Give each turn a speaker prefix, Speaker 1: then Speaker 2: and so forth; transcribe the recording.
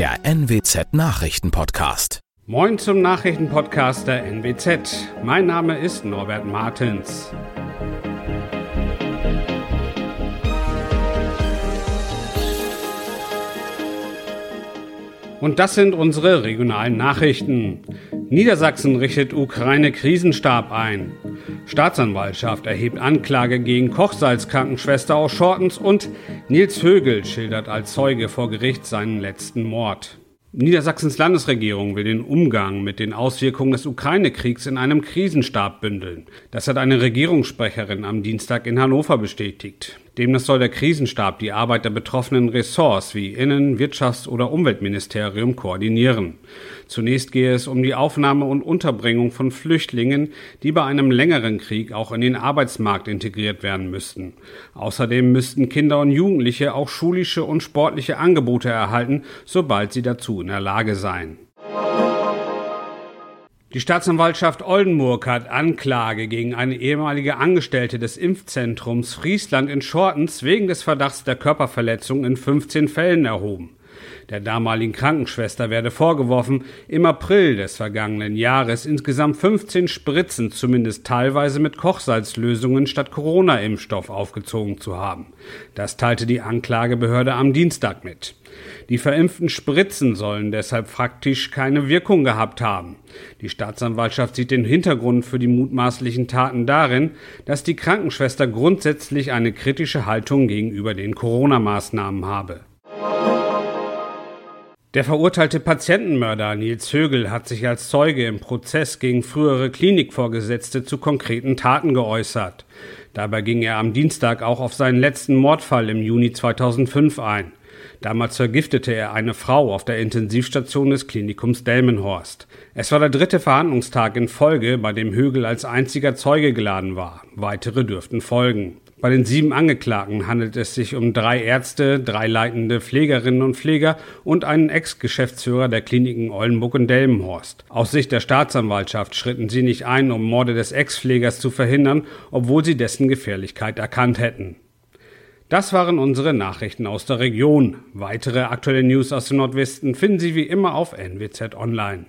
Speaker 1: der NWZ Nachrichtenpodcast.
Speaker 2: Moin zum Nachrichtenpodcast der NWZ. Mein Name ist Norbert Martens. Und das sind unsere regionalen Nachrichten. Niedersachsen richtet Ukraine-Krisenstab ein. Staatsanwaltschaft erhebt Anklage gegen Kochsalzkrankenschwester aus Schortens und Nils Högel schildert als Zeuge vor Gericht seinen letzten Mord. Niedersachsens Landesregierung will den Umgang mit den Auswirkungen des Ukraine-Kriegs in einem Krisenstab bündeln. Das hat eine Regierungssprecherin am Dienstag in Hannover bestätigt. Demnach soll der Krisenstab die Arbeit der betroffenen Ressorts wie Innen-, Wirtschafts- oder Umweltministerium koordinieren. Zunächst gehe es um die Aufnahme und Unterbringung von Flüchtlingen, die bei einem längeren Krieg auch in den Arbeitsmarkt integriert werden müssten. Außerdem müssten Kinder und Jugendliche auch schulische und sportliche Angebote erhalten, sobald sie dazu in der Lage seien. Die Staatsanwaltschaft Oldenburg hat Anklage gegen eine ehemalige Angestellte des Impfzentrums Friesland in Schortens wegen des Verdachts der Körperverletzung in 15 Fällen erhoben. Der damaligen Krankenschwester werde vorgeworfen, im April des vergangenen Jahres insgesamt 15 Spritzen zumindest teilweise mit Kochsalzlösungen statt Corona-Impfstoff aufgezogen zu haben. Das teilte die Anklagebehörde am Dienstag mit. Die verimpften Spritzen sollen deshalb faktisch keine Wirkung gehabt haben. Die Staatsanwaltschaft sieht den Hintergrund für die mutmaßlichen Taten darin, dass die Krankenschwester grundsätzlich eine kritische Haltung gegenüber den Corona-Maßnahmen habe. Der verurteilte Patientenmörder Nils Högel hat sich als Zeuge im Prozess gegen frühere Klinikvorgesetzte zu konkreten Taten geäußert. Dabei ging er am Dienstag auch auf seinen letzten Mordfall im Juni 2005 ein. Damals vergiftete er eine Frau auf der Intensivstation des Klinikums Delmenhorst. Es war der dritte Verhandlungstag in Folge, bei dem Högel als einziger Zeuge geladen war. Weitere dürften folgen. Bei den sieben Angeklagten handelt es sich um drei Ärzte, drei leitende Pflegerinnen und Pfleger und einen Ex-Geschäftsführer der Kliniken Oldenburg und Delmenhorst. Aus Sicht der Staatsanwaltschaft schritten sie nicht ein, um Morde des Ex-Pflegers zu verhindern, obwohl sie dessen Gefährlichkeit erkannt hätten. Das waren unsere Nachrichten aus der Region. Weitere aktuelle News aus dem Nordwesten finden Sie wie immer auf NWZ Online.